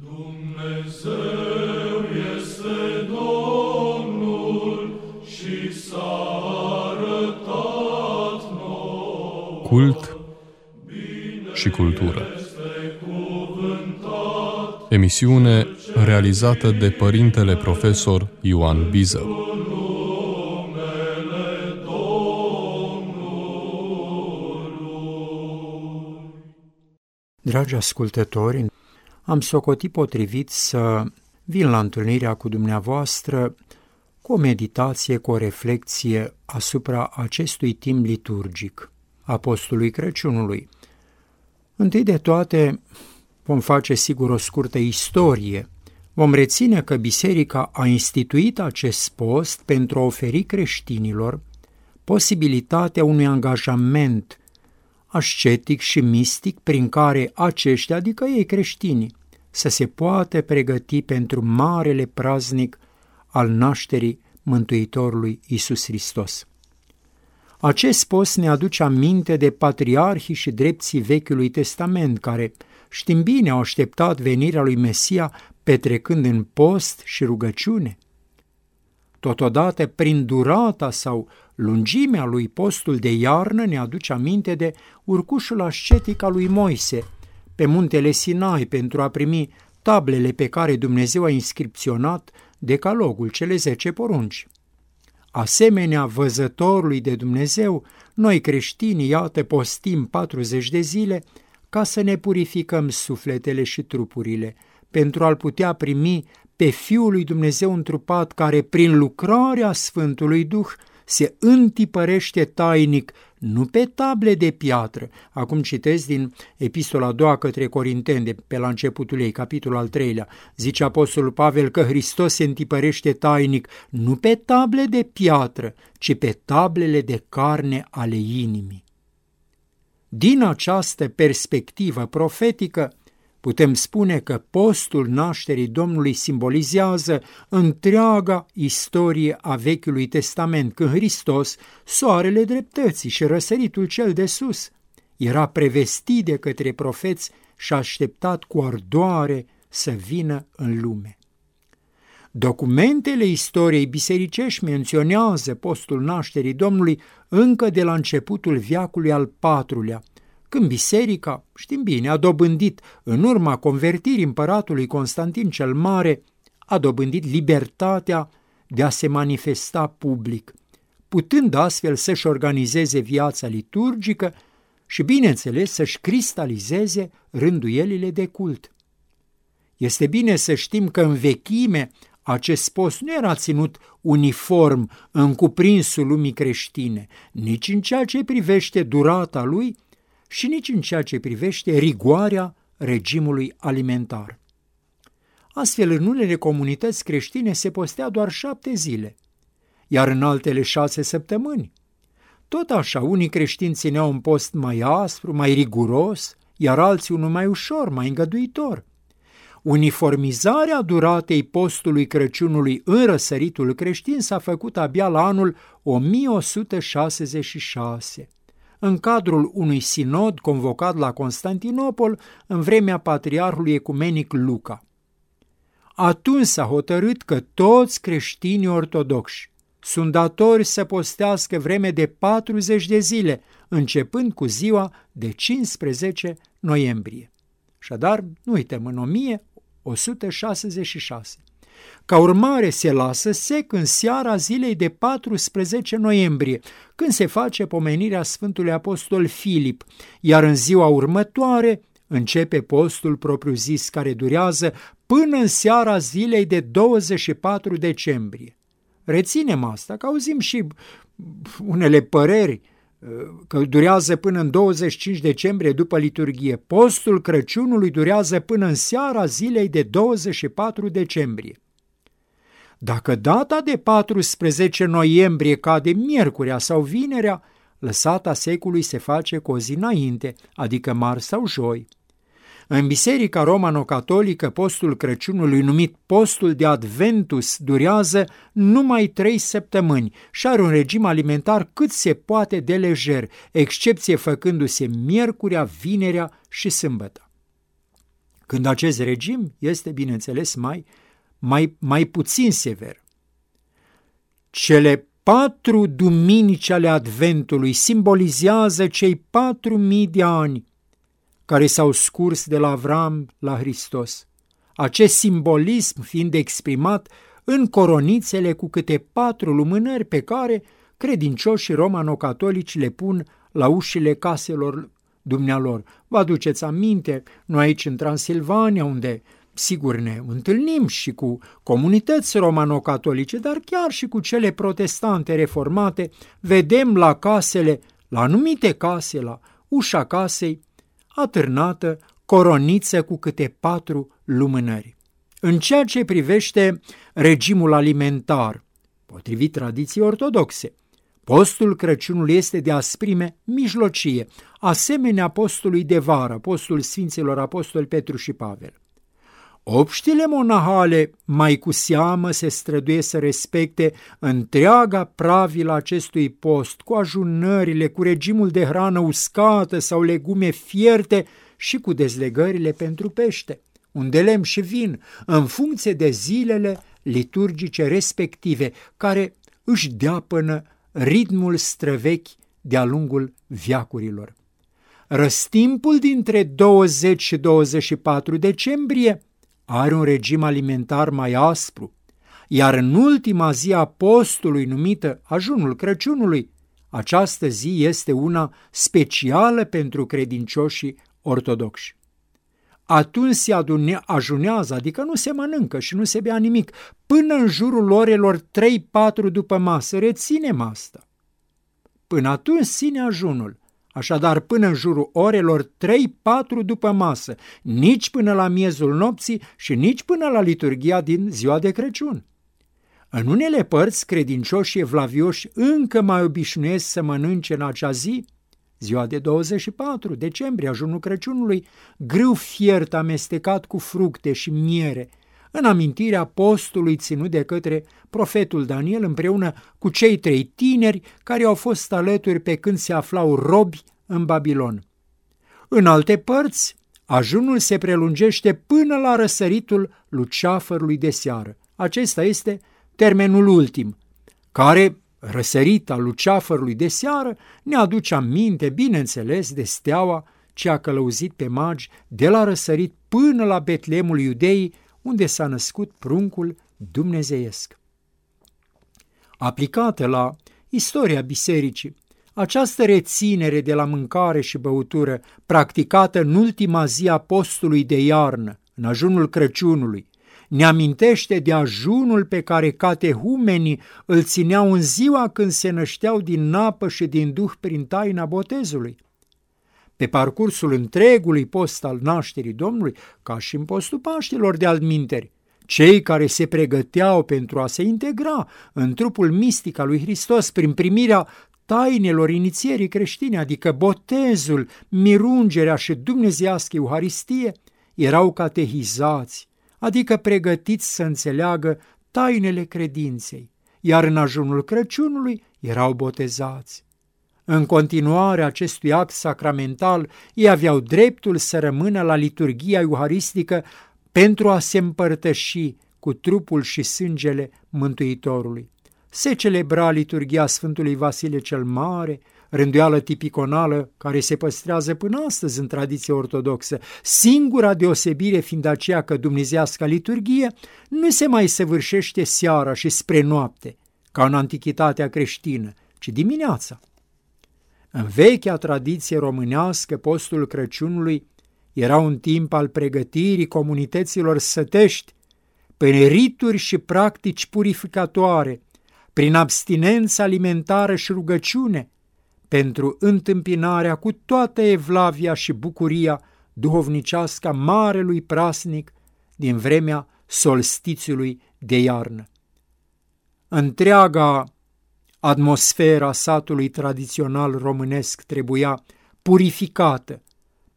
Dumnezeu este Domnul și s-a arătat nouă. Cult și cultură. Emisiune realizată de părintele profesor Ioan Biză. Dragi ascultători, am socotit potrivit să vin la întâlnirea cu dumneavoastră cu o meditație, cu o reflexie asupra acestui timp liturgic, apostolului Crăciunului. Întâi de toate, vom face sigur o scurtă istorie. Vom reține că biserica a instituit acest post pentru a oferi creștinilor posibilitatea unui angajament ascetic și mistic prin care aceștia, adică ei creștini, să se poată pregăti pentru marele praznic al nașterii Mântuitorului Isus Hristos. Acest post ne aduce aminte de patriarhii și drepții Vechiului Testament, care, știm bine, au așteptat venirea lui Mesia petrecând în post și rugăciune. Totodată, prin durata sau lungimea lui postul de iarnă ne aduce aminte de urcușul ascetic al lui Moise, pe muntele Sinai pentru a primi tablele pe care Dumnezeu a inscripționat decalogul, cele zece porunci. Asemenea văzătorului de Dumnezeu, noi creștini, iată, postim 40 de zile ca să ne purificăm sufletele și trupurile, pentru a-L putea primi pe Fiul lui Dumnezeu întrupat, care prin lucrarea Sfântului Duh se întipărește tainic, nu pe table de piatră. Acum citesc din epistola a doua către Corinteni, de pe la începutul ei, capitolul al treilea. Zice Apostolul Pavel că Hristos se întipărește tainic, nu pe table de piatră, ci pe tablele de carne ale inimii. Din această perspectivă profetică, Putem spune că postul nașterii Domnului simbolizează întreaga istorie a Vechiului Testament, când Hristos, soarele dreptății și răsăritul cel de sus, era prevestit de către profeți și așteptat cu ardoare să vină în lume. Documentele istoriei bisericești menționează postul nașterii Domnului încă de la începutul viacului al patrulea, când biserica, știm bine, a dobândit, în urma convertirii împăratului Constantin cel Mare, a dobândit libertatea de a se manifesta public, putând astfel să-și organizeze viața liturgică și, bineînțeles, să-și cristalizeze rânduielile de cult. Este bine să știm că în vechime acest post nu era ținut uniform în cuprinsul lumii creștine, nici în ceea ce privește durata lui, și nici în ceea ce privește rigoarea regimului alimentar. Astfel, în unele comunități creștine se postea doar șapte zile, iar în altele șase săptămâni. Tot așa, unii creștini țineau un post mai aspru, mai riguros, iar alții unul mai ușor, mai îngăduitor. Uniformizarea duratei postului Crăciunului în răsăritul creștin s-a făcut abia la anul 1166 în cadrul unui sinod convocat la Constantinopol în vremea patriarhului ecumenic Luca. Atunci s-a hotărât că toți creștinii ortodoxi sunt datori să postească vreme de 40 de zile, începând cu ziua de 15 noiembrie. Așadar, nu uităm, în 1166. Ca urmare, se lasă sec în seara zilei de 14 noiembrie, când se face pomenirea Sfântului Apostol Filip, iar în ziua următoare începe postul propriu-zis care durează până în seara zilei de 24 decembrie. Reținem asta, că auzim și unele păreri că durează până în 25 decembrie după liturghie. Postul Crăciunului durează până în seara zilei de 24 decembrie. Dacă data de 14 noiembrie cade miercurea sau vinerea, lăsata secului se face cu o zi înainte, adică marți sau joi. În Biserica Romano-Catolică, postul Crăciunului, numit postul de Adventus, durează numai trei săptămâni și are un regim alimentar cât se poate de lejer, excepție făcându-se miercurea, vinerea și sâmbătă. când acest regim este, bineînțeles, mai, mai, mai puțin sever. Cele patru duminici ale Adventului simbolizează cei patru mii de ani care s-au scurs de la Avram la Hristos. Acest simbolism fiind exprimat în coronițele cu câte patru lumânări pe care credincioșii romano-catolici le pun la ușile caselor dumnealor. Vă aduceți aminte, noi aici în Transilvania, unde sigur ne întâlnim și cu comunități romano-catolice, dar chiar și cu cele protestante reformate, vedem la casele, la anumite case, la ușa casei, atârnată coroniță cu câte patru lumânări. În ceea ce privește regimul alimentar, potrivit tradiției ortodoxe, postul Crăciunului este de asprime mijlocie, asemenea postului de vară, postul Sfinților Apostoli Petru și Pavel. Obștile monahale mai cu seamă se străduie să respecte întreaga pravila acestui post, cu ajunările, cu regimul de hrană uscată sau legume fierte și cu dezlegările pentru pește, unde lemn și vin, în funcție de zilele liturgice respective, care își deapănă ritmul străvechi de-a lungul viacurilor. Răstimpul dintre 20 și 24 decembrie are un regim alimentar mai aspru, iar în ultima zi a postului numită ajunul Crăciunului, această zi este una specială pentru credincioșii ortodoxi. Atunci se adune, ajunează, adică nu se mănâncă și nu se bea nimic, până în jurul orelor 3-4 după masă, reținem asta. Până atunci ține ajunul, așadar până în jurul orelor 3-4 după masă, nici până la miezul nopții și nici până la liturgia din ziua de Crăciun. În unele părți, credincioșii evlavioși încă mai obișnuiesc să mănânce în acea zi, ziua de 24 decembrie, ajunul Crăciunului, grâu fiert amestecat cu fructe și miere, în amintirea postului ținut de către profetul Daniel împreună cu cei trei tineri care au fost alături pe când se aflau robi în Babilon. În alte părți, ajunul se prelungește până la răsăritul luceafărului de seară. Acesta este termenul ultim, care, răsărita luceafărului de seară, ne aduce aminte, bineînțeles, de steaua ce a călăuzit pe magi de la răsărit până la Betlemul Iudeii, unde s-a născut pruncul dumnezeiesc. Aplicată la istoria bisericii, această reținere de la mâncare și băutură, practicată în ultima zi a postului de iarnă, în ajunul Crăciunului, ne amintește de ajunul pe care catehumenii îl țineau în ziua când se nășteau din apă și din duh prin taina botezului. Pe parcursul întregului post al nașterii Domnului, ca și în postul Paștilor de alminteri, cei care se pregăteau pentru a se integra în trupul mistic al lui Hristos prin primirea tainelor inițierii creștine, adică botezul, mirungerea și dumnezeiască Euharistie, erau catehizați, adică pregătiți să înțeleagă tainele credinței, iar în ajunul Crăciunului erau botezați. În continuare acestui act sacramental, ei aveau dreptul să rămână la liturgia euharistică pentru a se împărtăși cu trupul și sângele Mântuitorului. Se celebra liturgia Sfântului Vasile cel Mare, rânduială tipiconală care se păstrează până astăzi în tradiție ortodoxă, singura deosebire fiind aceea că dumnezească liturgie nu se mai săvârșește seara și spre noapte, ca în antichitatea creștină, ci dimineața. În vechea tradiție românească, postul Crăciunului era un timp al pregătirii comunităților sătești prin rituri și practici purificatoare, prin abstinență alimentară și rugăciune, pentru întâmpinarea cu toată evlavia și bucuria duhovnicească marelui prasnic din vremea solstițiului de iarnă. Întreaga atmosfera satului tradițional românesc trebuia purificată,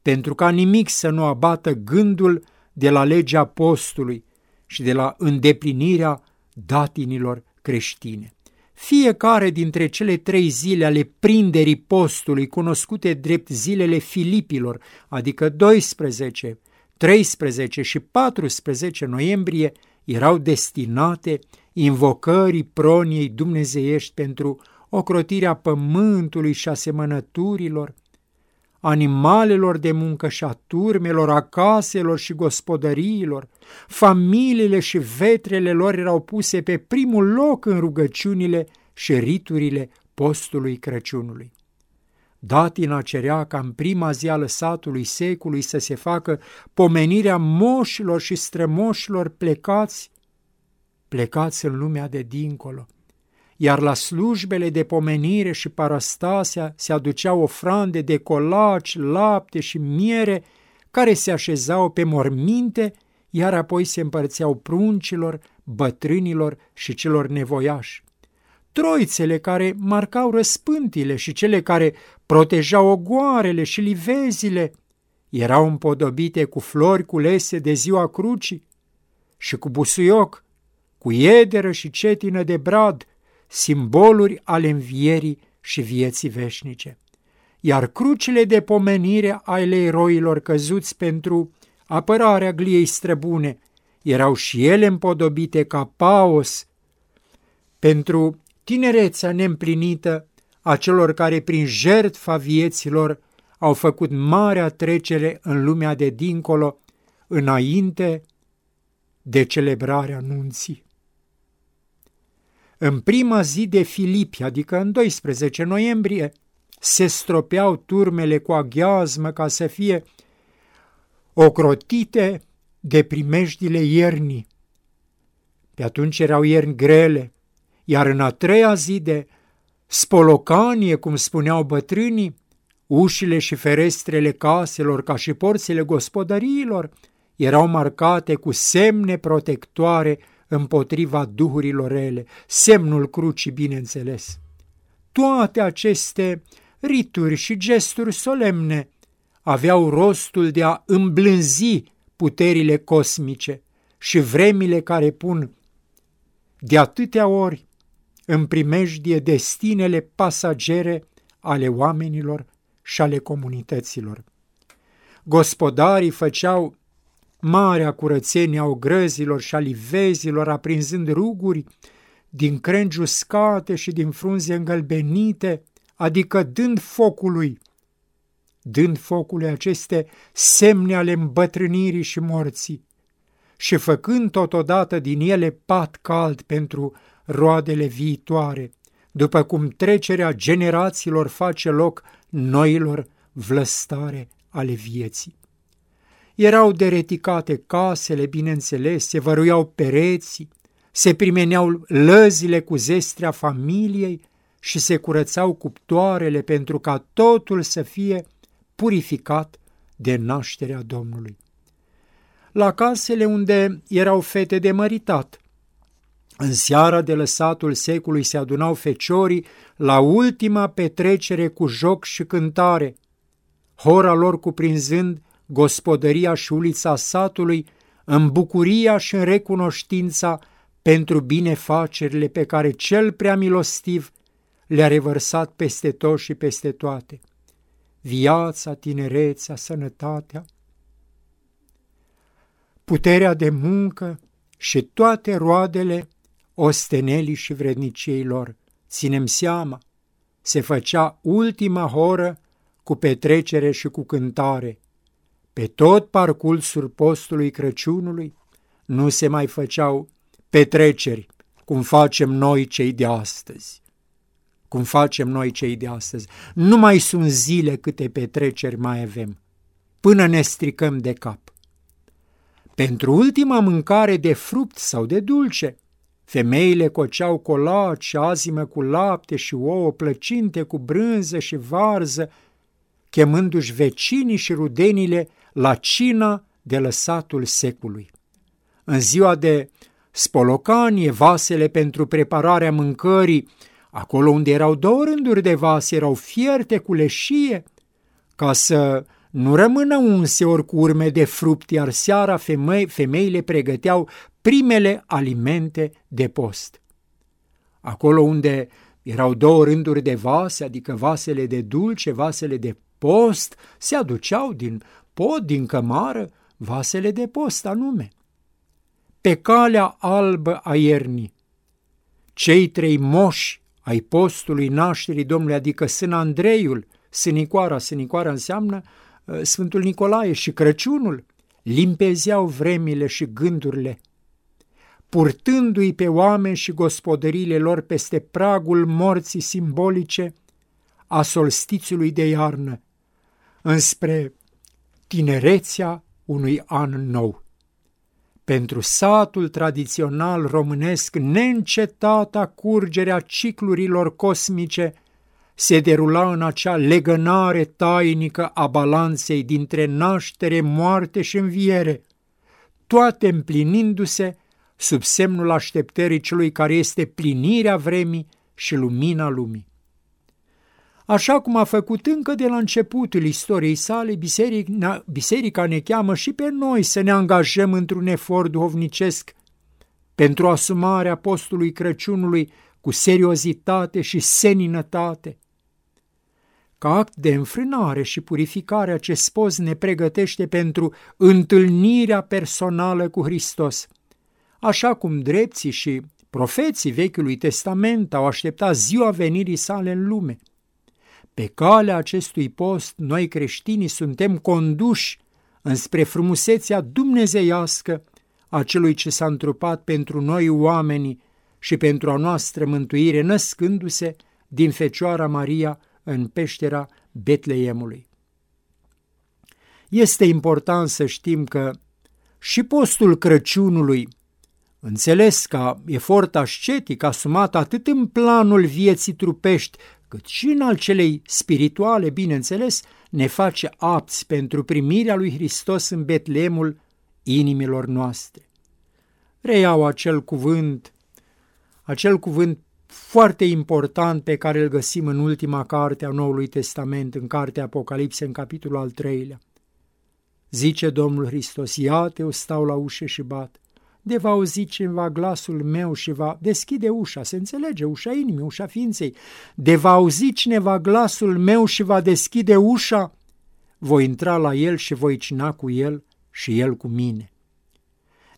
pentru ca nimic să nu abată gândul de la legea postului și de la îndeplinirea datinilor creștine. Fiecare dintre cele trei zile ale prinderii postului, cunoscute drept zilele Filipilor, adică 12, 13 și 14 noiembrie erau destinate invocării proniei dumnezeiești pentru ocrotirea pământului și asemănăturilor, animalelor de muncă și a turmelor, a caselor și gospodăriilor, familiile și vetrele lor erau puse pe primul loc în rugăciunile și riturile postului Crăciunului. Datina cerea ca în prima zi a lăsatului secului să se facă pomenirea moșilor și strămoșilor plecați, plecați în lumea de dincolo, iar la slujbele de pomenire și parastasea se aduceau ofrande de colaci, lapte și miere, care se așezau pe morminte, iar apoi se împărțeau pruncilor, bătrânilor și celor nevoiași. Troițele care marcau răspântile și cele care protejau ogoarele și livezile erau împodobite cu flori culese de ziua crucii și cu busuioc, cu iederă și cetină de brad, simboluri ale învierii și vieții veșnice. Iar crucile de pomenire ale eroilor căzuți pentru apărarea gliei străbune erau și ele împodobite ca paos pentru tinerețea neîmplinită a celor care prin jertfa vieților au făcut marea trecere în lumea de dincolo înainte de celebrarea nunții. În prima zi de Filipi, adică în 12 noiembrie, se stropeau turmele cu aghiazmă ca să fie ocrotite de primejdile iernii. Pe atunci erau ierni grele, iar în a treia zi de spolocanie, cum spuneau bătrânii, ușile și ferestrele caselor, ca și porțile gospodăriilor, erau marcate cu semne protectoare împotriva duhurilor rele, semnul crucii, bineînțeles. Toate aceste rituri și gesturi solemne aveau rostul de a îmblânzi puterile cosmice și vremile care pun de atâtea ori în primejdie destinele pasagere ale oamenilor și ale comunităților. Gospodarii făceau marea curățenie a ogrăzilor și a livezilor, aprinzând ruguri din crengi uscate și din frunze îngălbenite, adică dând focului, dând focului aceste semne ale îmbătrânirii și morții și făcând totodată din ele pat cald pentru roadele viitoare, după cum trecerea generațiilor face loc noilor vlăstare ale vieții. Erau dereticate casele, bineînțeles, se văruiau pereții, se primeneau lăzile cu zestrea familiei și se curățau cuptoarele pentru ca totul să fie purificat de nașterea Domnului. La casele unde erau fete de măritat, în seara de lăsatul secului se adunau feciorii la ultima petrecere cu joc și cântare, hora lor cuprinzând gospodăria și ulița satului, în bucuria și în recunoștința pentru binefacerile pe care cel prea milostiv le-a revărsat peste tot și peste toate. Viața, tinerețea, sănătatea, puterea de muncă și toate roadele ostenelii și vredniciei lor. Ținem seama, se făcea ultima horă cu petrecere și cu cântare. Pe tot parcursul postului Crăciunului nu se mai făceau petreceri, cum facem noi cei de astăzi. Cum facem noi cei de astăzi. Nu mai sunt zile câte petreceri mai avem, până ne stricăm de cap. Pentru ultima mâncare de fruct sau de dulce, Femeile coceau colaci, azime cu lapte și ouă, plăcinte cu brânză și varză, chemându-și vecinii și rudenile la cina de lăsatul secului. În ziua de spolocanie, vasele pentru prepararea mâncării, acolo unde erau două rânduri de vase, erau fierte cu leșie, ca să nu rămână unse ori cu urme de fruct, iar seara femei, femeile pregăteau primele alimente de post. Acolo unde erau două rânduri de vase, adică vasele de dulce, vasele de post, se aduceau din pod, din cămară, vasele de post anume. Pe calea albă a iernii, cei trei moși ai postului nașterii Domnului, adică Sân Andreiul, Sânicoara, Sânicoara înseamnă uh, Sfântul Nicolae și Crăciunul, limpezeau vremile și gândurile, purtându-i pe oameni și gospodăriile lor peste pragul morții simbolice a solstițiului de iarnă, înspre tinerețea unui an nou. Pentru satul tradițional românesc, neîncetata curgerea ciclurilor cosmice se derula în acea legănare tainică a balanței dintre naștere, moarte și înviere, toate împlinindu-se sub semnul așteptării celui care este plinirea vremii și lumina lumii. Așa cum a făcut încă de la începutul istoriei sale, biserica, biserica ne cheamă și pe noi să ne angajăm într-un efort duhovnicesc pentru asumarea postului Crăciunului cu seriozitate și seninătate. Ca act de înfrânare și purificare, acest post ne pregătește pentru întâlnirea personală cu Hristos, așa cum drepții și profeții Vechiului Testament au așteptat ziua venirii sale în lume – pe calea acestui post, noi creștinii suntem conduși înspre frumusețea dumnezeiască a celui ce s-a întrupat pentru noi oamenii și pentru a noastră mântuire, născându-se din Fecioara Maria în peștera Betleemului. Este important să știm că și postul Crăciunului, înțeles ca efort ascetic asumat atât în planul vieții trupești, cât și în al celei spirituale, bineînțeles, ne face apți pentru primirea lui Hristos în Betlemul inimilor noastre. Reiau acel cuvânt, acel cuvânt foarte important pe care îl găsim în ultima carte a Noului Testament, în cartea Apocalipse, în capitolul al treilea. Zice Domnul Hristos, iată, eu stau la ușă și bat de va auzi cineva glasul meu și va deschide ușa, se înțelege, ușa inimii, ușa ființei, de va auzi cineva glasul meu și va deschide ușa, voi intra la el și voi cina cu el și el cu mine.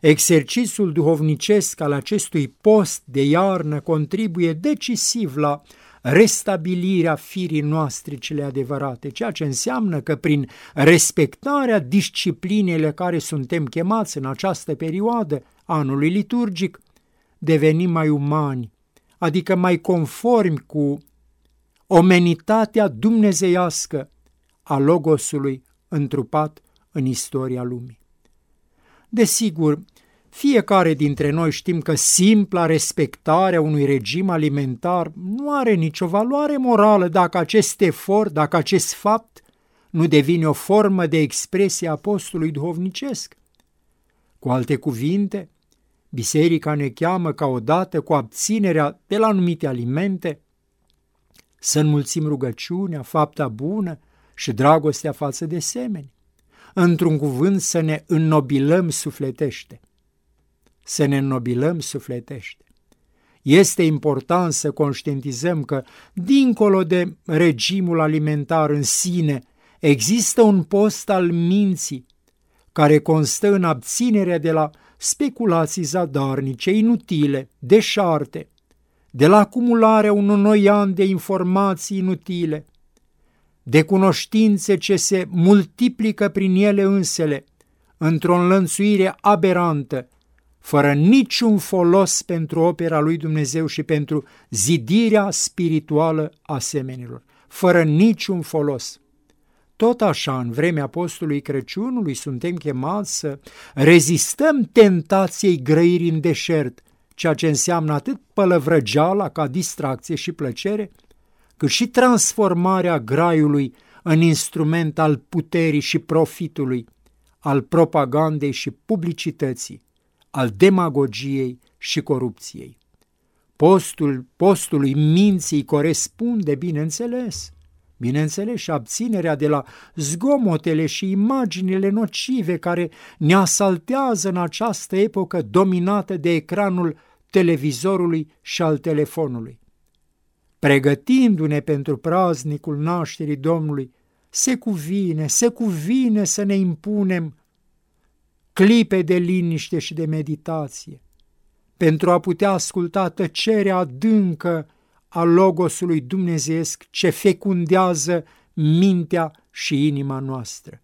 Exercițiul duhovnicesc al acestui post de iarnă contribuie decisiv la restabilirea firii noastre cele adevărate, ceea ce înseamnă că prin respectarea disciplinele care suntem chemați în această perioadă, anului liturgic, devenim mai umani, adică mai conformi cu omenitatea dumnezeiască a Logosului întrupat în istoria lumii. Desigur, fiecare dintre noi știm că simpla respectare a unui regim alimentar nu are nicio valoare morală dacă acest efort, dacă acest fapt nu devine o formă de expresie a postului duhovnicesc. Cu alte cuvinte, Biserica ne cheamă ca odată cu abținerea de la anumite alimente să înmulțim rugăciunea, fapta bună și dragostea față de semeni. Într-un cuvânt să ne înnobilăm sufletește. Să ne înnobilăm sufletește. Este important să conștientizăm că, dincolo de regimul alimentar în sine, există un post al minții care constă în abținerea de la speculații zadarnice, inutile, deșarte, de la acumularea unui noi ani de informații inutile, de cunoștințe ce se multiplică prin ele însele, într-o înlănțuire aberantă, fără niciun folos pentru opera lui Dumnezeu și pentru zidirea spirituală a semenilor, fără niciun folos. Tot așa, în vremea postului Crăciunului, suntem chemați să rezistăm tentației grăirii în deșert, ceea ce înseamnă atât pălăvrăgeala ca distracție și plăcere, cât și transformarea graiului în instrument al puterii și profitului, al propagandei și publicității, al demagogiei și corupției. Postul postului minții corespunde, bineînțeles, Bineînțeles, și abținerea de la zgomotele și imaginile nocive care ne asaltează în această epocă dominată de ecranul televizorului și al telefonului. Pregătindu-ne pentru praznicul nașterii Domnului, se cuvine, se cuvine să ne impunem clipe de liniște și de meditație, pentru a putea asculta tăcerea adâncă a Logosului Dumnezeesc ce fecundează mintea și inima noastră.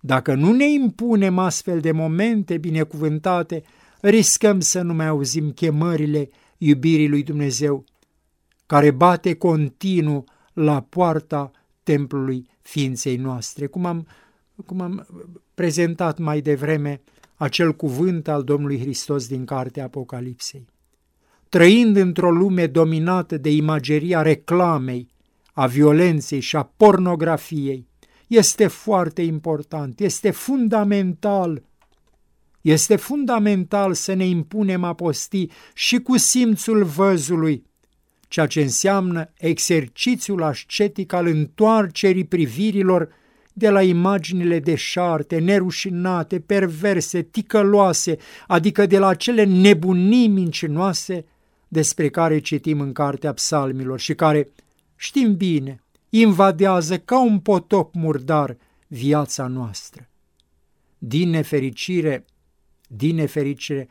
Dacă nu ne impunem astfel de momente binecuvântate, riscăm să nu mai auzim chemările iubirii lui Dumnezeu, care bate continuu la poarta templului ființei noastre. Cum am, cum am prezentat mai devreme acel cuvânt al Domnului Hristos din cartea Apocalipsei. Trăind într-o lume dominată de imageria reclamei, a violenței și a pornografiei, este foarte important, este fundamental este fundamental să ne impunem a posti și cu simțul văzului, ceea ce înseamnă exercițiul ascetic al întoarcerii privirilor de la imaginile deșarte, nerușinate, perverse, ticăloase, adică de la cele nebunii mincinoase despre care citim în Cartea Psalmilor și care, știm bine, invadează ca un potop murdar viața noastră. Din nefericire, din nefericire,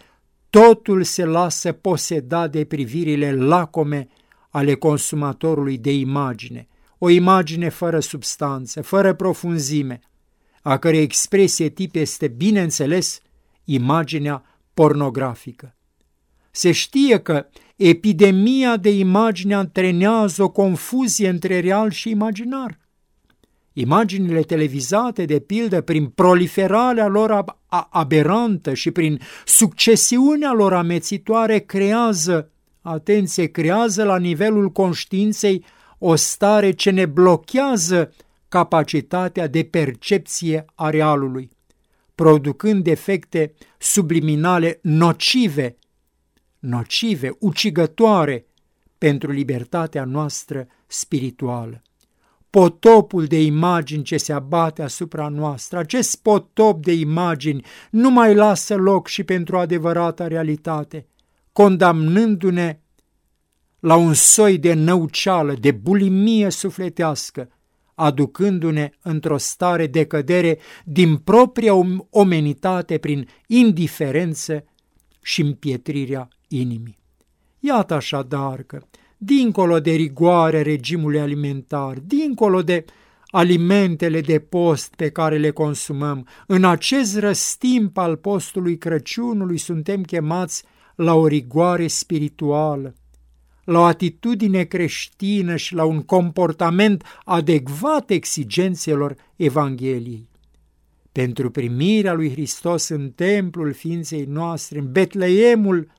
totul se lasă poseda de privirile lacome ale consumatorului de imagine, o imagine fără substanță, fără profunzime, a cărei expresie tip este, bineînțeles, imaginea pornografică. Se știe că epidemia de imagine antrenează o confuzie între real și imaginar. Imaginile televizate, de pildă, prin proliferarea lor aberantă și prin succesiunea lor amețitoare, creează, atenție, creează la nivelul conștiinței o stare ce ne blochează capacitatea de percepție a realului, producând efecte subliminale nocive, nocive, ucigătoare pentru libertatea noastră spirituală. Potopul de imagini ce se abate asupra noastră, acest potop de imagini nu mai lasă loc și pentru adevărata realitate, condamnându-ne la un soi de năuceală, de bulimie sufletească, aducându-ne într-o stare de cădere din propria omenitate prin indiferență și împietrirea inimii. Iată așadar că dincolo de rigoare regimului alimentar, dincolo de alimentele de post pe care le consumăm, în acest răstimp al postului Crăciunului suntem chemați la o rigoare spirituală, la o atitudine creștină și la un comportament adecvat exigențelor Evangheliei. Pentru primirea lui Hristos în templul ființei noastre, în Betleemul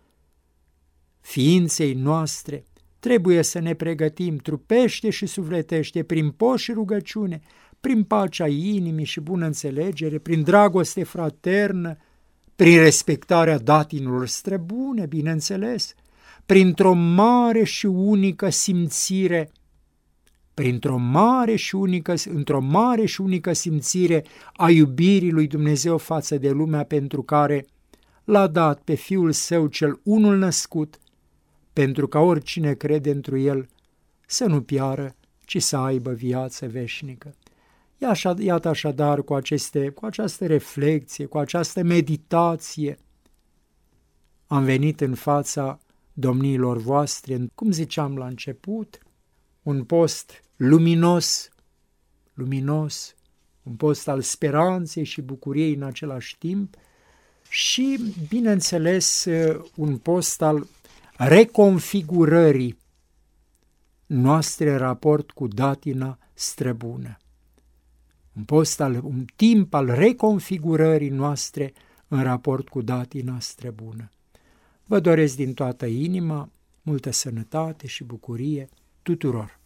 ființei noastre, Trebuie să ne pregătim trupește și sufletește prin post și rugăciune, prin pacea inimii și bună înțelegere, prin dragoste fraternă, prin respectarea datinilor străbune, bineînțeles, printr-o mare și unică simțire, printr-o mare și unică, într-o mare și unică simțire a iubirii lui Dumnezeu față de lumea pentru care l-a dat pe Fiul Său cel unul născut, pentru ca oricine crede întru el să nu piară, ci să aibă viață veșnică. Iată așadar cu, aceste, cu această reflexie, cu această meditație, am venit în fața domniilor voastre, cum ziceam la început, un post luminos, luminos, un post al speranței și bucuriei în același timp și, bineînțeles, un post al reconfigurării noastre în raport cu datina străbună. Un, post al, un timp al reconfigurării noastre în raport cu datina străbună. Vă doresc din toată inima multă sănătate și bucurie tuturor!